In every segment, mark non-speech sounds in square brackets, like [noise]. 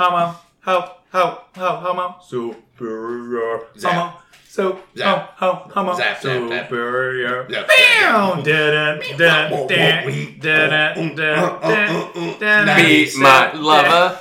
homo, ho, ho, ho, homo, superior, Zap. homo, so, Zap. ho, ho, homo, Zap, zap, zap. superior. Zap, zap, dun. Be my lover.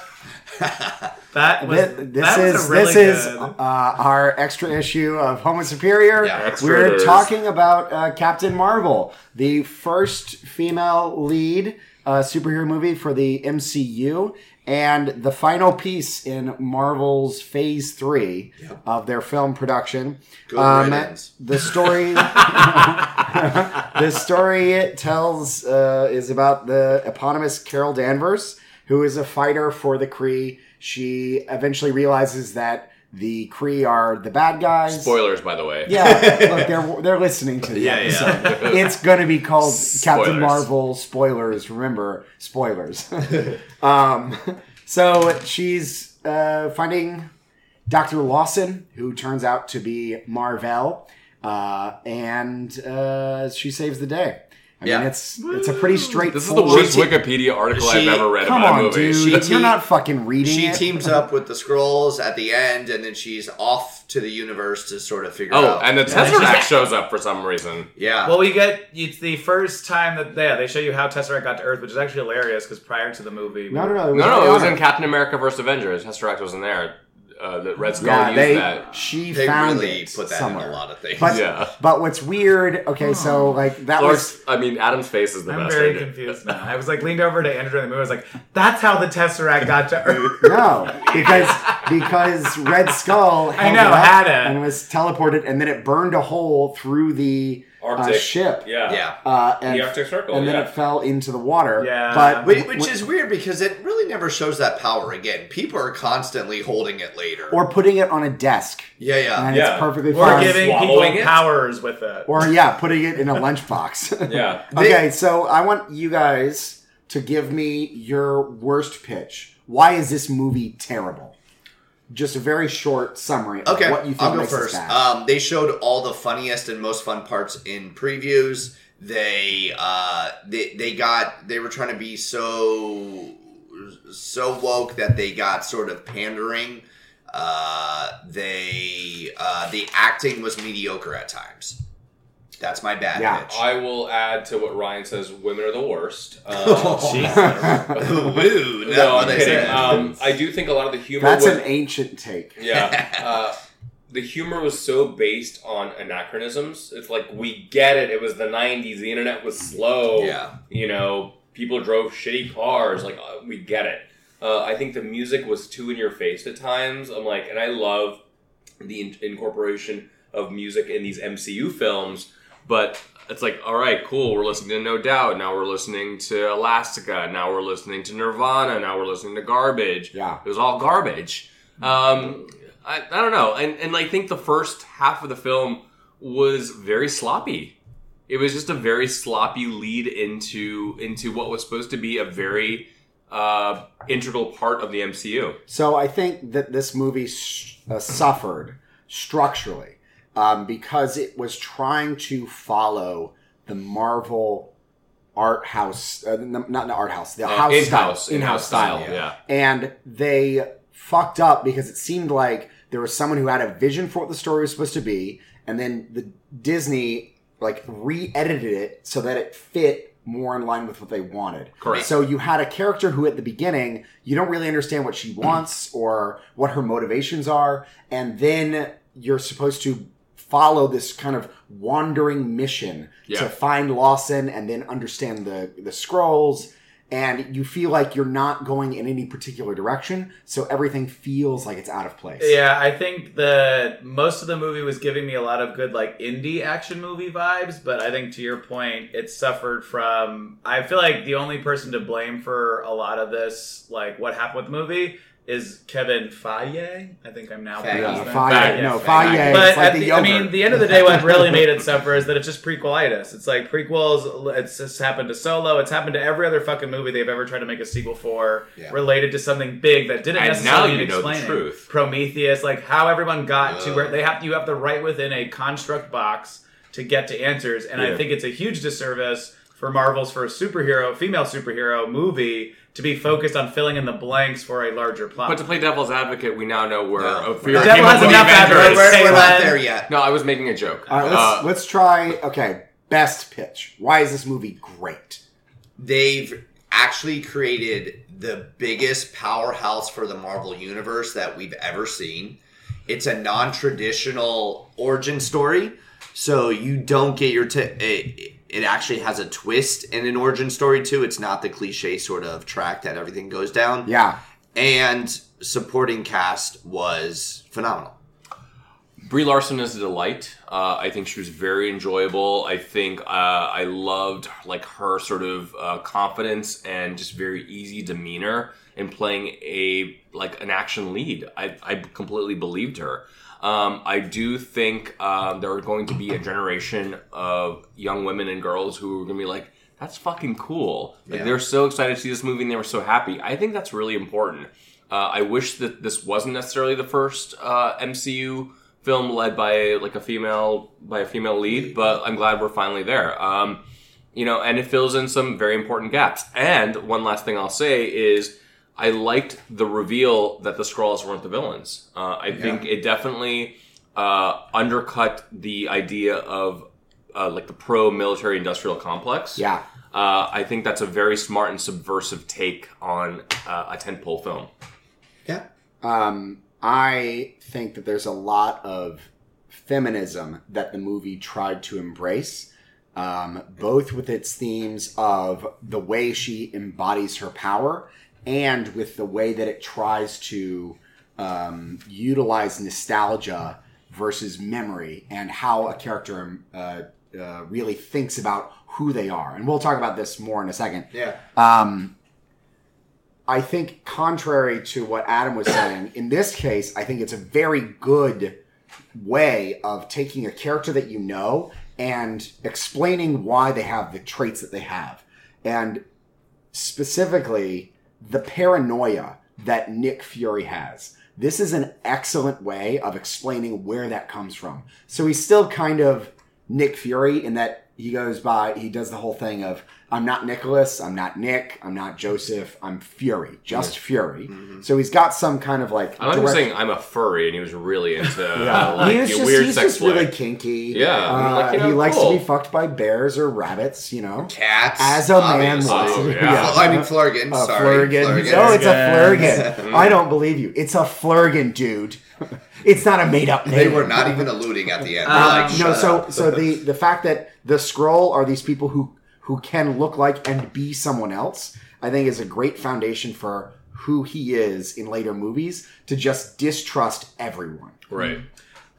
[laughs] That was, Thi- This that was is a really this is uh, our extra issue of Homo Superior. Yeah, extra We're talking about uh, Captain Marvel, the first female lead uh, superhero movie for the MCU, and the final piece in Marvel's Phase Three of their film production. Um, the story, [laughs] [laughs] the story it tells uh, is about the eponymous Carol Danvers, who is a fighter for the Kree. She eventually realizes that the Kree are the bad guys. Spoilers, by the way. Yeah, [laughs] look, they're they're listening to the Yeah, episode. yeah. It's going to be called Captain Marvel spoilers. Remember, spoilers. [laughs] um, so she's uh, finding Doctor Lawson, who turns out to be Marvel, uh, and uh, she saves the day. I Yeah. mean, it's it's a pretty straightforward. This is the worst She- Wikipedia article she- I've ever read Come about a on, movie. dude! She You're not fucking reading She it. teams up with the Skrulls at the end, and then she's off to the universe to sort of figure Oh, out. Oh, and the Tesseract [laughs] shows up for some reason. yeah, Well, we get it's the first time that yeah they show you how Tesseract got to Earth, which is actually hilarious because prior to the movie, we no, no, no. It was No, no, it was in. Captain America vs. Avengers. Tesseract was in there. Uh, the Red Skull Yeah, used they that. she they found really it put that somewhere. in a lot of things. But Yeah. but what's weird? Okay, so like that was I mean, Adam's face is the I'm best. very in it. confused now. I was like leaned over to Andrew in the movie. I was like, "That's how the Tesseract got to Earth." [laughs] No, because because Red Skull [laughs] held know, had it. and was teleported, and then it burned a hole through the uh, Arctic. ship. Yeah. yeah, Uh, and, The Arctic Circle, and then yeah. it fell into the water. Yeah. but Wh- which is weird because it really never shows that power again. People are constantly holding it later. or putting it on a desk, yeah, yeah. and Yeah. it's perfectly fine. Or fine. giving people it? powers with it. or yeah, putting it in a lunchbox. [laughs] Yeah. okay, so I want you guys to give me your worst pitch. Why is this movie terrible? Just a very short summary of Okay, what you think I'll go first. Um, they showed all the funniest and most fun parts in previews. They uh, they they got they were trying to be so so woke that they got sort of pandering. Uh, they uh, the acting was mediocre at times. That's my bad Yeah. pitch. I will add to what Ryan says. Women are the worst. [laughs] Um, [laughs] Woo, no, I'm kidding. Um, I do think a lot of the humor. That's was, an ancient take. Yeah. [laughs] Uh, the humor was so based on anachronisms. It's like we get it. It was the '90s. The internet was slow. Yeah. You know, people drove shitty cars. Like uh, we get it. Uh, I think the music was too in your face at times. I'm like, and I love the in- incorporation of music in these MCU films, but it's like, all right, cool. We're listening to No Doubt. Now we're listening to Elastica. Now we're listening to Nirvana. Now we're listening to Garbage. Yeah. It was all garbage. Um, I, I don't know. And, and I think the first half of the film was very sloppy. It was just a very sloppy lead into into what was supposed to be a very uh, integral part of the MCU. So I think that this movie uh, suffered structurally um, because it was trying to follow the Marvel art house, uh, not the art house, the Uh, house in-house, style, in-house style, yeah. yeah. and they fucked up because it seemed like there was someone who had a vision for what the story was supposed to be, and then the Disney like re-edited it so that it fit more in line with what they wanted. Correct. So you had a character who at the beginning you don't really understand what she wants or what her motivations are, and then you're supposed to follow this kind of wandering mission Yeah. to find Lawson and then understand the the Skrulls and you feel like you're not going in any particular direction so everything feels like it's out of place Yeah, I think the most of the movie was giving me a lot of good like indie action movie vibes, but I think to your point, it suffered from. I feel like the only person to blame for a lot of this, like what happened with the movie, is Kevin Feige. I think I'm now Feige. yeah, pronouncing. Faye, no Feige. Faye, But like at the, the, I mean, the end of the day, what really made it [laughs] suffer is that it's just prequelitis. It's like prequels. It's just happened to Solo. It's happened to every other fucking movie they've ever tried to make a sequel for, Yeah. related to something big that didn't And necessarily now need you know the explaining. truth. Prometheus, like how everyone got to where they have. You have to write within a construct box to get to answers, and I think it's a huge disservice for Marvel's first superhero, female superhero movie to be focused on filling in the blanks for a larger plot. But to play devil's advocate, we now know where No. Fury Devil came has up with enough the Avengers. We're, Say we're not that. there yet. No, I was making a joke. All right, let's Uh, let's try. Okay, best pitch. Why is this movie great? They've actually created the biggest powerhouse for the Marvel Universe that we've ever seen. It's a non traditional origin story. So you don't get your. T- it, it actually has a twist in an origin story, too. It's not the cliche sort of track that everything goes down. Yeah, And supporting cast was phenomenal. Brie Larson is a delight. Uh, I think she was very enjoyable. I think uh, I loved like her sort of uh, confidence and just very easy demeanor in playing a like an action lead. I, I completely believed her. Um, I do think um, there are going to be a generation of young women and girls who are going to be like, "That's fucking cool!" Like Yeah. they're so excited to see this movie and they were so happy. I think that's really important. Uh, I wish that this wasn't necessarily the first uh, MCU film led by like a female by a female lead, but I'm glad we're finally there. Um, you know, and it fills in some very important gaps. And one last thing I'll say is I liked the reveal that the Skrulls weren't the villains. Uh, I think it definitely uh, undercut the idea of uh, like the pro military industrial complex. yeah. Uh, I think that's a very smart and subversive take on uh, a tentpole film. Yeah. Um, I think that there's a lot of feminism that the movie tried to embrace, um, both with its themes of the way she embodies her power and with the way that it tries to um, utilize nostalgia versus memory and how a character uh, uh, really thinks about who they are. And we'll talk about this more in a second. Yeah. Um, I think, contrary to what Adam was saying, in this case, I think it's a very good way of taking a character that you know and explaining why they have the traits that they have. And specifically, the paranoia that Nick Fury has. This is an excellent way of explaining where that comes from. So he's still kind of Nick Fury in that he goes by, he does the whole thing of, I'm not Nicholas, I'm not Nick, I'm not Joseph, I'm Fury, just Fury. So he's got some kind of like. I like him direct- saying I'm a furry, and he was really into Yeah. uh, [laughs] like he was just, weird he's sex just play. really kinky. Yeah, Uh, like, you know, he likes cool. to be fucked by bears or rabbits, you know. Cats. As a man obviously. Oh, to. yeah. I mean, Flurgan. A sorry. flurgan. Flurgan. No, it's a Flurgan. flurgan. [laughs] I don't believe you. It's a flurgan, dude. It's not a made up name. They were not even alluding at the end. They're Um, like, no, so up." so the the fact that the Skrull are these people who who can look like and be someone else, I think is a great foundation for who he is in later movies to just distrust everyone. Right.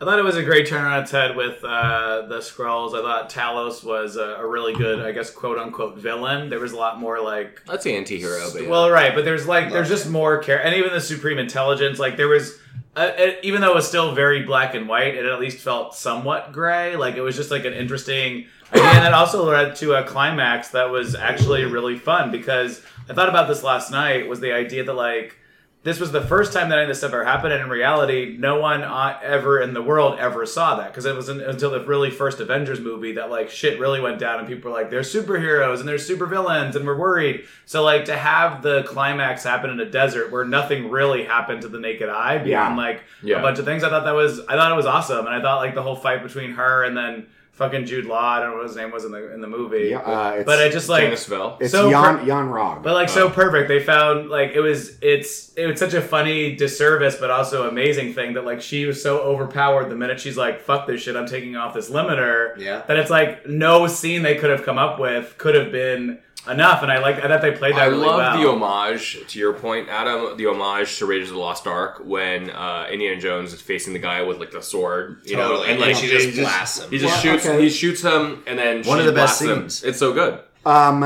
I thought it was a great turn on its head with uh, the Skrulls. I thought Talos was a, a really good, I guess, quote unquote villain. There was a lot more like That's the anti-hero, but yeah. Well, right, but there's like there's just more care, and even the supreme intelligence. Like there was, uh, it, even though it was still very black and white, it at least felt somewhat gray. Like it was just like an interesting idea, and it also led to a climax that was actually really fun because I thought about this last night. Was the idea that like this was the first time that any of this stuff ever happened, and in reality, no one uh, ever in the world ever saw that because it was until the really first Avengers movie that like shit really went down, and people were like, "They're superheroes and they're supervillains," and we're worried. So like to have the climax happen in a desert where nothing really happened to the naked eye beyond Yeah. like Yeah. a bunch of things, I thought that was I thought it was awesome, and I thought like the whole fight between her and then fucking Jude Law, I don't know what his name was in the in the movie, Yeah, uh, it's, but I just like Janice Vell. it's so Jan per- Yon-Rogg. but like so perfect. They found like it was it's it was such a funny disservice, but also amazing thing that like she was so overpowered the minute she's like, fuck this shit, I'm taking off this limiter. Yeah. That it's like no scene they could have come up with could have been enough. And I like I thought they played that I really love well. the homage to your point, Adam. The homage to Raiders of the Lost Ark when uh, Indiana Jones is facing the guy with like the sword, you know, and like And she he just blasts him. He just Well, shoots. okay. He shoots him, and then One she of the best blasts him. scenes. It's so good. Um,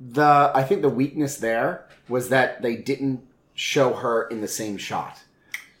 the I think the weakness there was that they didn't show her in the same shot.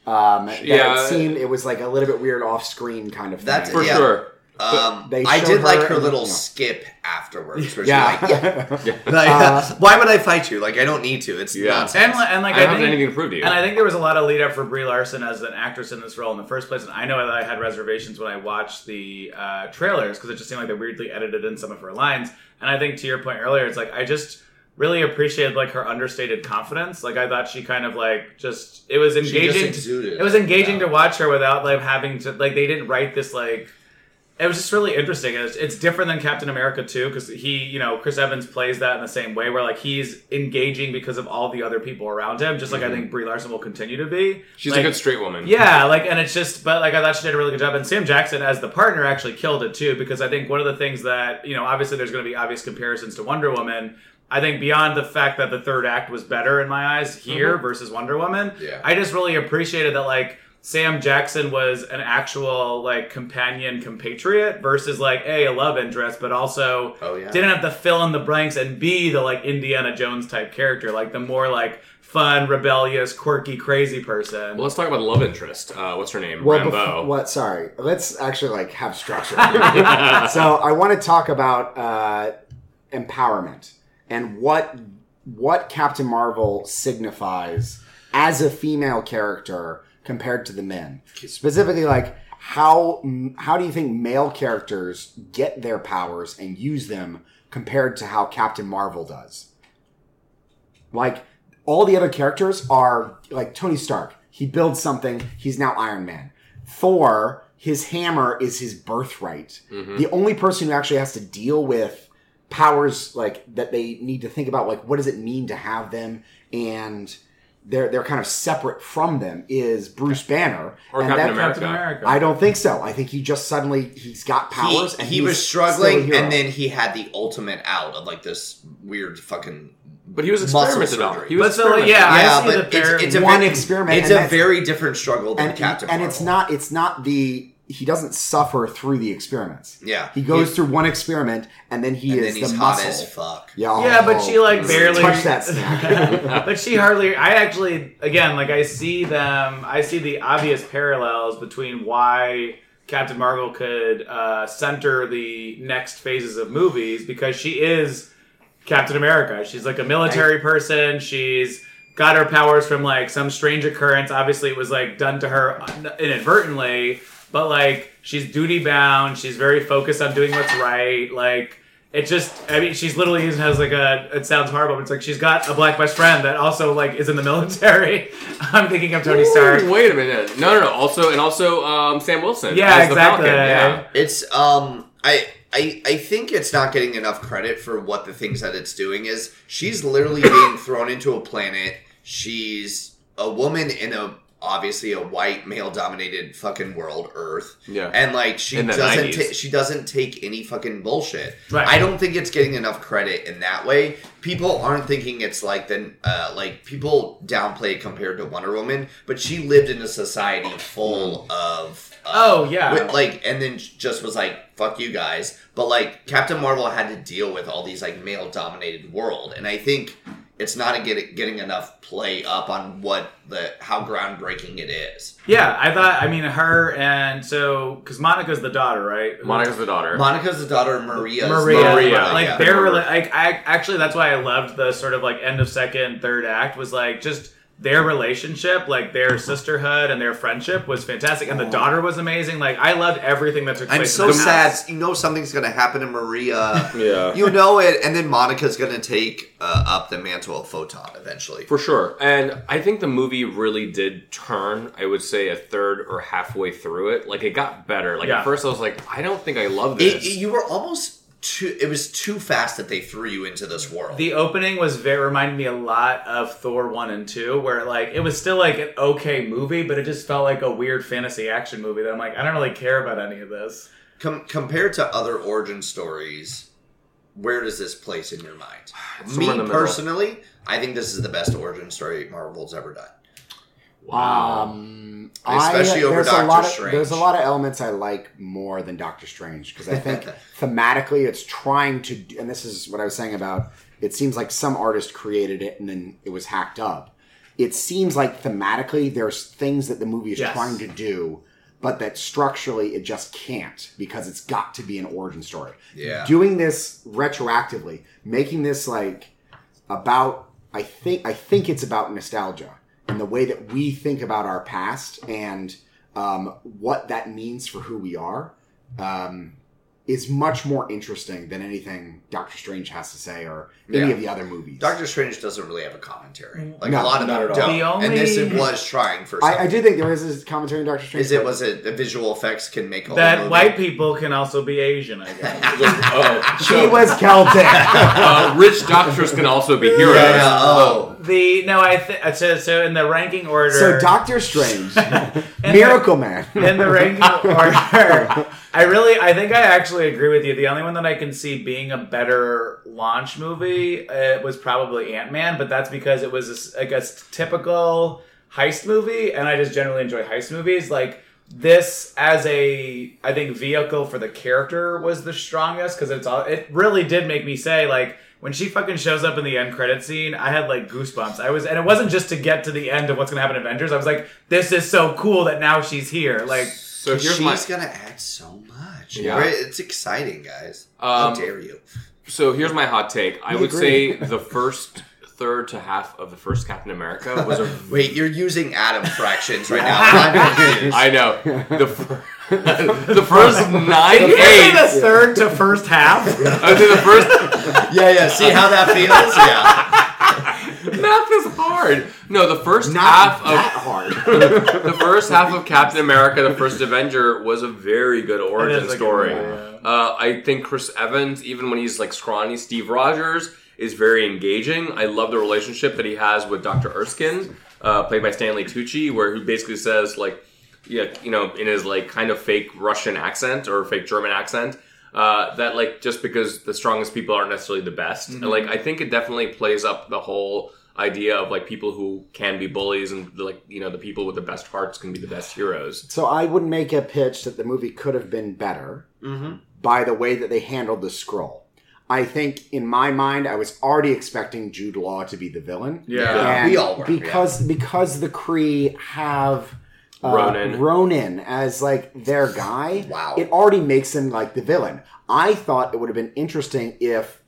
Um, that Yeah. it seemed it was like a little bit weird off screen kind of thing. That's- For Yeah. sure. Um, they I showed did like her her and- little you know. skip afterwards. Where yeah. she's like, [laughs] yeah. Like, Uh, [laughs] why would I fight you? Like, I don't need to. It's Yeah. nonsense. and, li- and like I I, don't have think, anything to prove to you. And I think there was a lot of lead up for Brie Larson as an actress in this role in the first place. And I know that I had reservations when I watched the uh, trailers because it just seemed like they weirdly edited in some of her lines. And I think to your point earlier, it's like I just really appreciated like her understated confidence. Like I thought she kind of like just it was She just engaging. exuded It was engaging yeah. to watch her without like having to like they didn't write this like. It was just really interesting. It's, it's different than Captain America too because he, you know, Chris Evans plays that in the same way where like he's engaging because of all the other people around him, just like I mhm. think Brie Larson will continue to be. She's Like, a good straight woman. yeah, like, and it's just, but like, I thought she did a really good job. And Sam Jackson as the partner actually killed it too, because I think one of the things that, you know, obviously there's going to be obvious comparisons to Wonder Woman. I think beyond the fact that the third act was better in my eyes here mm-hmm. versus Wonder Woman, Yeah. I just really appreciated that, like, Sam Jackson was an actual, like, companion compatriot versus, like, A, a love interest, but also Oh, yeah. didn't have to fill in the blanks and be the, like, Indiana Jones type character, like, the more, like, fun, rebellious, quirky, crazy person. Well, let's talk about the love interest. Uh, what's her name? Well, Rambo. befo- what? Sorry. Let's actually like have structure. [laughs] so I want to talk about uh, empowerment and what what Captain Marvel signifies as a female character compared to the men. Specifically, like how how do you think male characters get their powers and use them compared to how Captain Marvel does? Like all the other characters are like Tony Stark. He builds something. He's now Iron Man. Thor, his hammer is his birthright. Mm-hmm. The only person who actually has to deal with powers like that they need to think about like what does it mean to have them and they're they're kind of separate from them is Bruce Banner. Or and Captain America. Captain America. I don't think so. I think he just suddenly he's got powers he, and he he's was struggling, and then he had the ultimate out of like this weird fucking. but he was muscle experimented on. surgery. He was But so, yeah. I Yeah, but it's, it's a one very, experiment, It's a very different struggle than and, Captain. and Marvel. it's not it's not the he doesn't suffer through the experiments. Yeah. he goes He- through one experiment and then he And is then he's the hot muscle. as fuck. Yeah, Yeah, but she like barely touch that snack. [laughs] but she hardly. I actually, again, like I see them. I see the obvious parallels between why Captain Marvel could uh, center the next phases of movies because she is Captain America. She's like a military person. She's got her powers from like some strange occurrence. Obviously, it was like done to her inadvertently, but like she's duty bound. She's very focused on doing what's right. Like it just, I mean, she's literally even has like a. It sounds horrible, but it's like she's got a black best friend that also like is in the military. [laughs] I'm thinking of Tony Stark. Ooh, Wait a minute. No, no, no. Also, and also um, Sam Wilson. Yeah, as the exactly. Falcon. Yeah. It's um I I I think it's not getting enough credit for what the things that it's doing is she's literally being thrown into a planet. She's a woman in a obviously a white male dominated fucking world Earth. Yeah. And like she doesn't ta- she doesn't take any fucking bullshit. Right. I don't think it's getting enough credit in that way. People aren't thinking it's like the uh, like people downplay it compared to Wonder Woman, but she lived in a society full of uh, Oh, yeah. with, like and then just was like fuck you guys. But like Captain Marvel had to deal with all these like male dominated world, and I think it's not getting getting enough play up on what the how groundbreaking it is. Yeah, I thought. I mean, her and so because Monica's the daughter, right? Monica's the daughter. Monica's the daughter of Maria's Maria, Maria, like yeah. they're rela- like I actually that's why I loved the sort of like end of second, third act was like just their relationship, like their sisterhood and their friendship was fantastic, and the daughter was amazing. Like I loved everything that took place. I'm in so the sad. house. You know something's gonna happen to Maria. [laughs] Yeah. You know it, and then Monica's gonna take uh, up the mantle of Photon eventually. For sure. And I think the movie really did turn, I would say, a third or halfway through it. Like, it got better. Like, Yeah. at first I was like, I don't think I love It, this. it- you were almost too. It was too fast that they threw you into this world. The opening was very reminded me a lot of Thor one and two, where like it was still like an okay movie, but it just felt like a weird fantasy action movie that I'm like I don't really care about any of this. Com- compared to other origin stories, where does this place in your mind? Somewhere Me the personally, I think this is the best origin story Marvel's ever done. Wow. Um, Especially I, over there's Doctor a lot of, Strange. There's a lot of elements I like more than Doctor Strange because I think [laughs] thematically it's trying to, and this is what I was saying about. It seems like some artist created it and then it was hacked up. It seems like thematically there's things that the movie is Yes. trying to do, but that structurally it just can't because it's got to be an origin story. Yeah. Doing this retroactively, making this like about I think I think it's about nostalgia and the way that we think about our past and um, what that means for who we are. Um, is much more interesting than anything Doctor Strange has to say or any Yeah. of the other movies. Doctor Strange doesn't really have a commentary. Like No, a lot of not them at all. don't. The only- And this it was trying for something. I, I do think there is a commentary in Doctor Strange. Is it was it the visual effects can make a that movie? white people can also be Asian, I guess. [laughs] oh, She was Celtic. [laughs] uh, rich doctors can also be heroes. Yeah, yeah, oh. The no, I think so. So in the ranking order, so Doctor Strange, [laughs] [laughs] Miracle Man. in the ranking [laughs] order, I really, I think I actually agree with you. The only one that I can see being a better launch movie uh, was probably Ant Man, but that's because it was a s- like a s- typical heist movie, and I just generally enjoy heist movies. Like this, as a, I think vehicle for the character was the strongest because it's all. It really did make me say like. When she fucking shows up in the end credit scene, I had like goosebumps. I was, and it wasn't just to get to the end of what's gonna happen in Avengers. I was like, "This is so cool that now she's here." Like, So here's She's my gonna add so much. Yeah. Right? It's exciting, guys. Um, How dare you? so here's my hot take. I We would agree. say the first third to half of the first Captain America was a [laughs] Wait, you're using atom fractions right now. [laughs] I'm. I know the fir- [laughs] the first nine Did you say the third to first half? [laughs] I would say the first yeah, yeah. See how that feels? Yeah. [laughs] math is hard. No, the first Not half that of hard. the first half of Captain America: The First Avenger was a very good origin is good story. Uh, I think Chris Evans, even when he's like scrawny Steve Rogers, is very engaging. I love the relationship that he has with Dr. Erskine, uh, played by Stanley Tucci, where he basically says like, yeah, you know, in his like kind of fake Russian accent or fake German accent. Uh, that like just because the strongest people aren't necessarily the best, And, like I think it definitely plays up the whole idea of like people who can be bullies and like you know the people with the best hearts can be the best heroes. So I would make a pitch that the movie could have been better by the way that they handled the Skrull. I think in my mind, I was already expecting Jude Law to be the villain. Yeah. And we all were, because because the Kree have uh, Ronan. Ronan as like their guy. Wow. It already makes him like the villain. I thought it would have been interesting if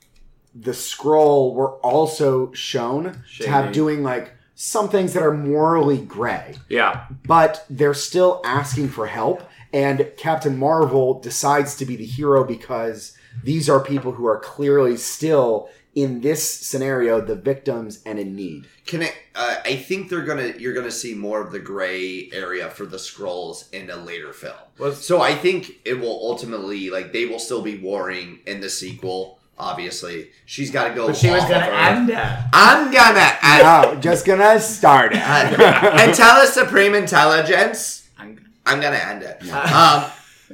the Skrull were also shown to have doing like some things that are morally gray Yeah, but they're still asking for help and captain marvel decides to be the hero because these are people who are clearly still in this scenario the victims and in need Can i uh, I think they're gonna you're gonna see more of the gray area for the Skrulls in a later film. Well- so I think it will ultimately like they will still be warring in the sequel. Obviously, she's got to go. But she was gonna of end it. I'm gonna end, oh just gonna start it [laughs] and tell us supreme intelligence. I'm- I'm gonna end it. Um,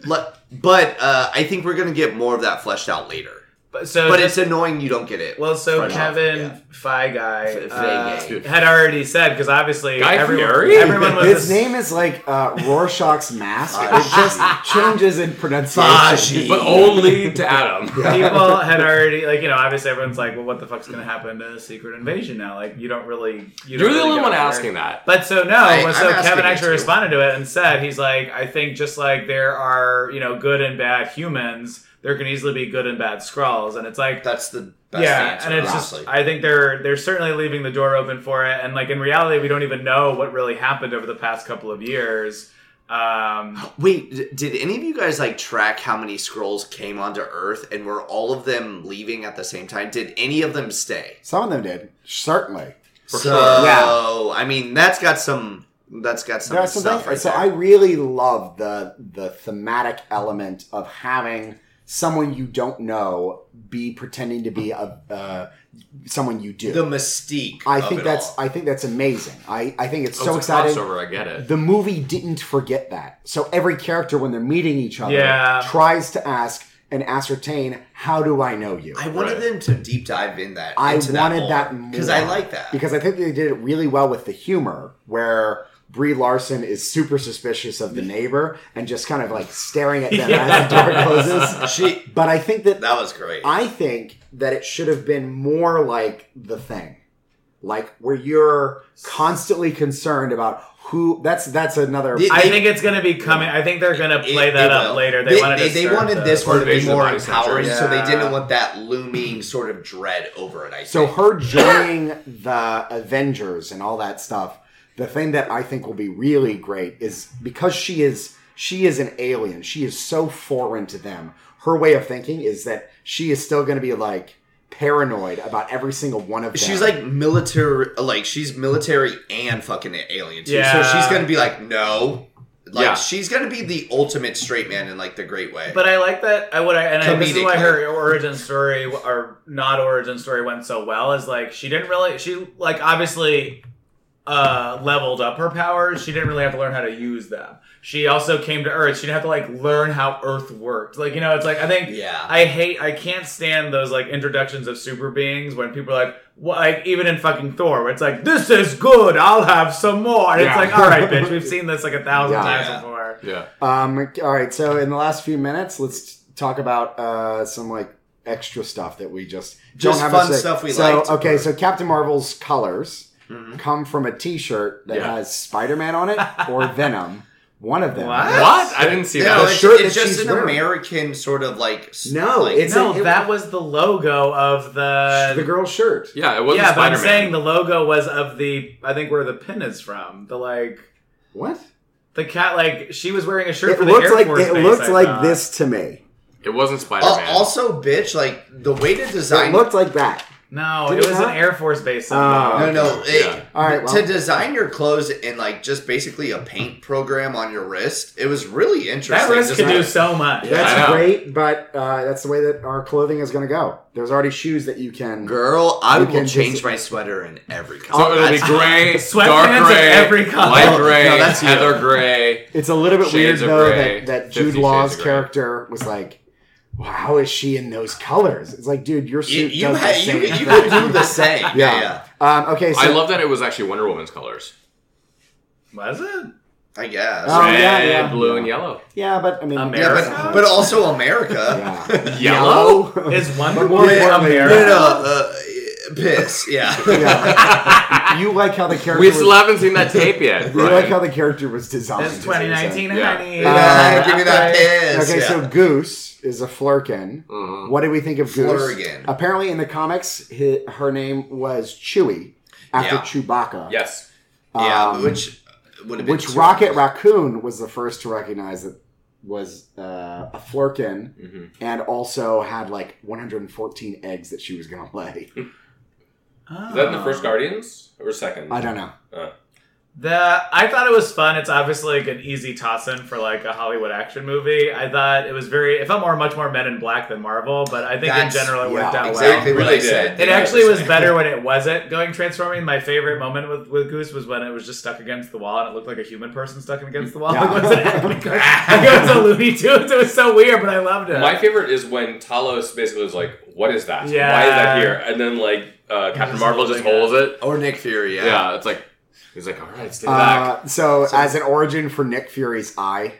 le- but uh, I think we're gonna get more of that fleshed out later. But so But just- it's annoying you don't get it. well, so fresh off, Kevin yeah. Feige F- uh, had already said because obviously Guy everyone, Fieri? everyone was his this- name is like uh, Rorschach's mask. It just [laughs] changes in pronunciation. Faji. but only to Adam. [laughs] people had already like you know obviously everyone's like well what the fuck's gonna happen to Secret Invasion now like you don't really you don't You're the really only one there. asking that. But so no, I- well, so I'm Kevin actually responded to it and said he's like, I think just like there are you know good and bad humans, there can easily be good and bad Skrulls, and it's like That's the best yeah, answer. and it's honestly. just I think they're they're certainly leaving the door open for it, and like in reality, we don't even know what really happened over the past couple of years. Um, Wait, did any of you guys like track how many Skrulls came onto Earth and were all of them leaving at the same time? Did any of them stay? Some of them did, certainly. so, sure. Yeah. I mean, that's got some. That's got some There are some stuff right so there. I really love the the thematic element of having someone you don't know be pretending to be a uh, someone you do. the mystique. I of think it that's all. I think that's amazing. I, I think it's Oh, so it's a exciting. crossover. I get it. The movie didn't forget that. So every character when they're meeting each other Yeah. tries to ask and ascertain how do I know you? I wanted Right. them to deep dive in that. I into wanted that more because I like that. because I think they did it really well with the humor, where Brie Larson is super suspicious of the neighbor and just kind of like staring at [laughs] them as the door closes. [laughs] she But I think that that was great. I think that it should have been more like the thing, like where you're constantly concerned about who. That's that's another. The- I think it's gonna be coming. I think they're gonna play it that up will. later. They, wanted to they, wanted this one to be more Body empowering, Snatchers. so they didn't want that looming sort of dread over it. I think. So her joining the Avengers and all that stuff. The thing that I think will be really great is because she is she is an alien. She is so foreign to them. her way of thinking is that she is still going to be like paranoid about every single one of them. She's like military, like she's military and fucking alien too. Yeah. So she's gonna be like, no, like Yeah. she's gonna be the ultimate straight man in like the great way. But I like that. I would, I, and I, this is why her origin story or not origin story went so well. Is like she didn't really, she like obviously uh leveled up her powers. She didn't really have to learn how to use them. She also came to Earth. She didn't have to like learn how Earth worked. Like you know, it's like I think Yeah. I hate, I can't stand those like introductions of super beings when people are like, well, like even in fucking Thor, where it's like, this is good. I'll have some more. And Yeah. it's like, all right, bitch, we've seen this like a thousand Yeah. times Yeah. before. Yeah. Um, all right, so in the last few minutes, let's talk about uh, some like extra stuff that we just Just don't have fun to stuff we so, liked. Okay, so Captain Marvel's colors Mhm. come from a T-shirt that Yeah. has Spider-Man on it or [laughs] Venom. One of them. What? What? I didn't see no, that. The it's, shirt it's that just she's an wearing. American sort of like No, like, it's no, a- it- that was the logo of the. the girl's shirt. Yeah, it wasn't yeah, but I'm saying the logo was of the. I think where the pin is from. The like What? the cat. Like she was wearing a shirt It for the looks Air like Force it Base, looks I like thought. this to me. it wasn't Spider-Man. also, bitch, like the way to It design. looked like that. No, Did it it was not? an Air Force Base. symbol. Oh. no, no. it- Yeah. All right, well- to design your clothes in like just basically a paint program on your wrist, it was really interesting. that wrist Just could do so much. I That's know. great, but uh, that's the way that our clothing is going to go. There's already shoes that you can. Girl, I will can change just- my sweater in every color. So color. it'll be gray, [laughs] Sweatpants dark gray, every color. light No, gray, no, that's you. heather gray. It's a little bit weird of though gray, that, that Jude Law's character was like, "Wow, how is she in those colors?" It's like, dude, your suit you, does ha- the same. you can do the same. Yeah, [laughs] yeah. yeah. Um, okay, so I love that it was actually Wonder Woman's colors: Was it? I guess. Oh, red, yeah, yeah. blue, Yeah. and yellow. yeah, but I mean, yeah, America? but, but also America. yeah. [laughs] Yellow? Is Wonder Woman importantly- No, America? no, uh, piss. Yeah. [laughs] Yeah. you like how the character We was, still haven't seen that tape yet. you like how the character was designed. It's 2019, Yeah. honey. Yeah, give me that piss. Okay, yeah. so Goose is a flerken. Mhm. What do we think of Goose? Flurgan. Apparently, in the comics, hi her name was Chewie after Yeah. Chewbacca. Yes. yeah, Um, which would have been which too- Rocket Raccoon was the first to recognize that was uh, a flerken, hmm and also had like 114 eggs that she was going [laughs] to lay. Is that in the first ah. Guardians or second? I don't know. Uh. The I thought it was fun. It's obviously like an easy toss in for like a Hollywood action movie. I thought it was very. It felt more much more Men in Black than Marvel, but I think That's- in general it worked yeah, out Exactly well. what Really I did. It actually was [laughs] better when it wasn't going transforming. My favorite moment with, with Goose was when it was just stuck against the wall and it looked like a human person stuck against the wall. Yeah. Like, [laughs] it was an like it was a Looney Tunes. It was so weird, but I loved it. My favorite is when Talos basically was like, "What is that? Yeah. Why is that here?" And then like uh, Captain Just Marvel just holds it. Or Nick Fury, yeah. Yeah. it's like he's like, all right, stay back. Uh, so, as an origin for Nick Fury's eye,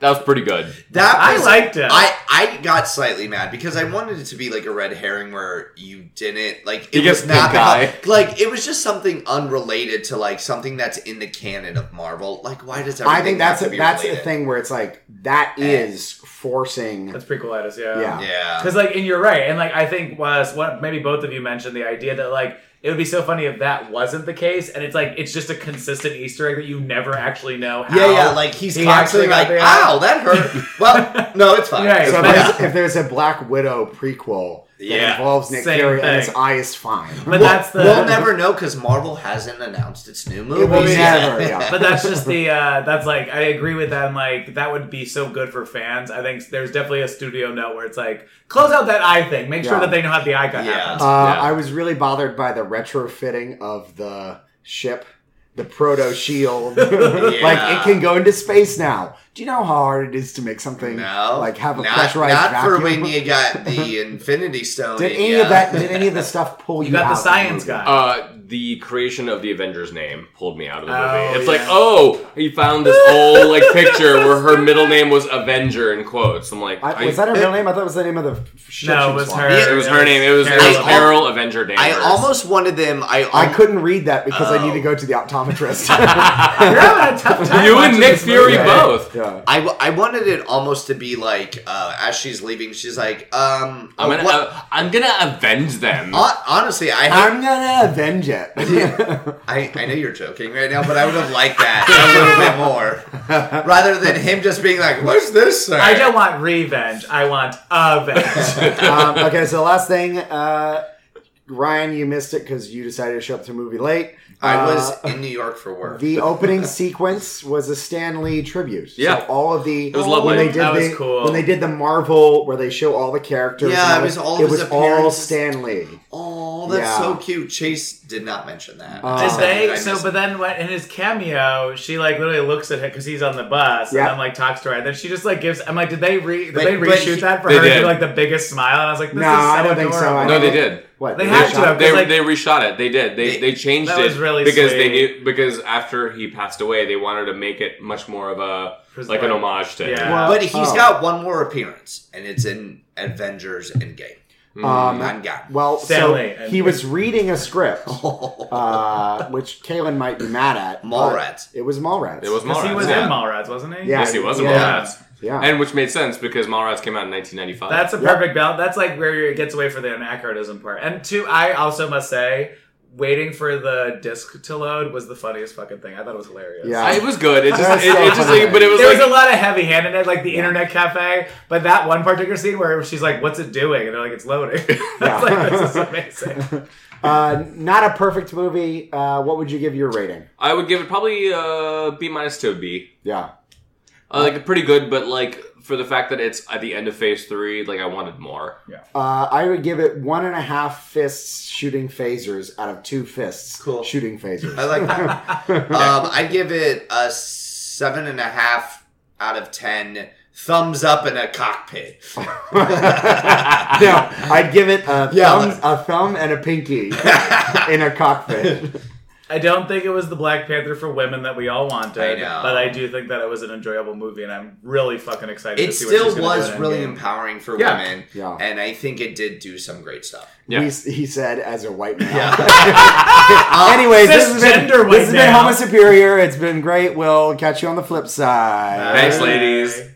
That was pretty good. That I was- liked it. I, I got slightly mad because I wanted it to be like a red herring where you didn't like it He gets was not pink eye. like it was just something unrelated to like something that's in the canon of Marvel. Like why does everything I think that's have a, to be that's the thing where it's like that is forcing. That's prequelitis, yeah. Yeah. Yeah. Because like, and you're right, and like I think was what maybe both of you mentioned the idea that like it would be so funny if that wasn't the case, and it's like it's just a consistent Easter egg that you never actually know how. Yeah, yeah, like he's he constantly actually like, got the "Ow, that hurt." [laughs] well, no, it's fine. Right. So if But- there's, if there's a Black Widow prequel that Yeah. involves Nick Same Fury and his thing. eye is fine, But We'll, that's the we'll never know because Marvel hasn't announced its new movie. it will yeah. never. Yeah. [laughs] but that's just the uh that's like I agree with that and like that would be so good for fans. I think there's definitely a studio note where it's like close out that eye thing. Make sure Yeah. that they know how the eye cut Yeah. happens. Uh, Yeah. I was really bothered by the retrofitting of the ship, the proto shield. [laughs] like it can go into space now. Do you know how hard it is to make something No, like have a not, pressurized not vacuum? for when you got the [laughs] Infinity Stone. did in any ya. of that? Did any of the stuff pull you? You got the out of science guy. Uh, the creation of the Avengers name pulled me out of the movie. Oh, it's yeah. like, oh, he found this old like picture where her middle name was Avenger in quotes. I'm like, I, I- was that her real name? I thought it was the name of the ship No, it was her. Yeah, It was her name. It was, it Carol. was Carol Avenger Danvers. I almost wanted them. I, I couldn't read that because I Oh. need to go to the optometrist. [laughs] You're tough [laughs] time. You and Nick this Fury movie. both. yeah. I, w- I wanted it almost to be like uh, as she's leaving, she's like, um, I'm uh, gonna, uh, I'm gonna avenge them. hon- honestly, I have, I'm gonna avenge it. It. [laughs] I, I know you're joking right now, but I would have liked that a little bit more. [laughs] Rather than him just being like, what's this say? I don't want revenge. I want avenge. [laughs] um, okay, so the last thing, uh, Ryan, you missed it because you decided to show up to the movie late. I Uh, was in New York for work. The [laughs] opening sequence was a Stan Lee tribute. Yeah. so all of the It was lovely. when they did That was the cool. when they did the Marvel where they show all the characters. Yeah, and it was all of it was all. Stan Lee. oh, that's Yeah. so cute. Chase did not mention that. Uh, Did they? I So, but then when, in his cameo, she like literally looks at him because he's on the bus Yeah. and then like talks to her, and then she just like gives. I'm like, did they re? Did But- they reshoot he- that for her to did. do like the biggest smile? And I was like, this No, is so I don't think so. I No, they did. What They they had to have, it? They, like- they reshot it. They did. They They- they changed That it was really because they knew because after he passed away, they wanted to make it much more of a His like an homage to him. Yeah. Well, But he's oh. got one more appearance, and it's in Avengers Endgame. Um, I'm well, so Stan Lee and- he was reading a script, [laughs] uh, which Kaylin might be mad at. but Mallrats. It was Mallrats. It was Because Mallrats. he was yeah. in Mallrats, wasn't he? Yeah. Yes, he was in Yeah. Mallrats. Yeah. And which made sense because Mallrats came out in 1995. That's a Yep. perfect balance. That's like where it gets away from the anachronism part. And two, I also must say, waiting for the disc to load was the funniest fucking thing. I thought it was hilarious. Yeah. It was good. It just, it, so it just like, but it was There like, was a lot of heavy handedness, like the internet cafe, but that one particular scene where she's like, "What's it doing?" and they're like, "It's loading." [laughs] I was like, "This is amazing." [laughs] uh, not a perfect movie. Uh, what would you give your rating? I would give it probably uh, B minus to a B. Yeah. Uh, like pretty good, but like for the fact that it's at the end of Phase Three, like I wanted more. Uh, I would give it one and a half fists shooting phasers out of two fists Cool. shooting phasers. I like that. [laughs] um, I give it a seven and a half out of ten. Thumbs up in a cockpit. [laughs] no, I'd give it a, Yeah. thumb, a thumb and a pinky [laughs] in a cockpit. I don't think it was the Black Panther for women that we all wanted, I know. but I do think that it was an enjoyable movie, and I'm really fucking excited. It to see what she's still gonna do was in really Endgame. empowering for Yeah. women, Yeah. and I think it did do some great stuff. Yeah. He, he said as a white man. Yeah. [laughs] [laughs] Anyways, this has been, Cisgender this has been male. Homo Superior. It's been great. We'll catch you on the flip side. Thanks, ladies.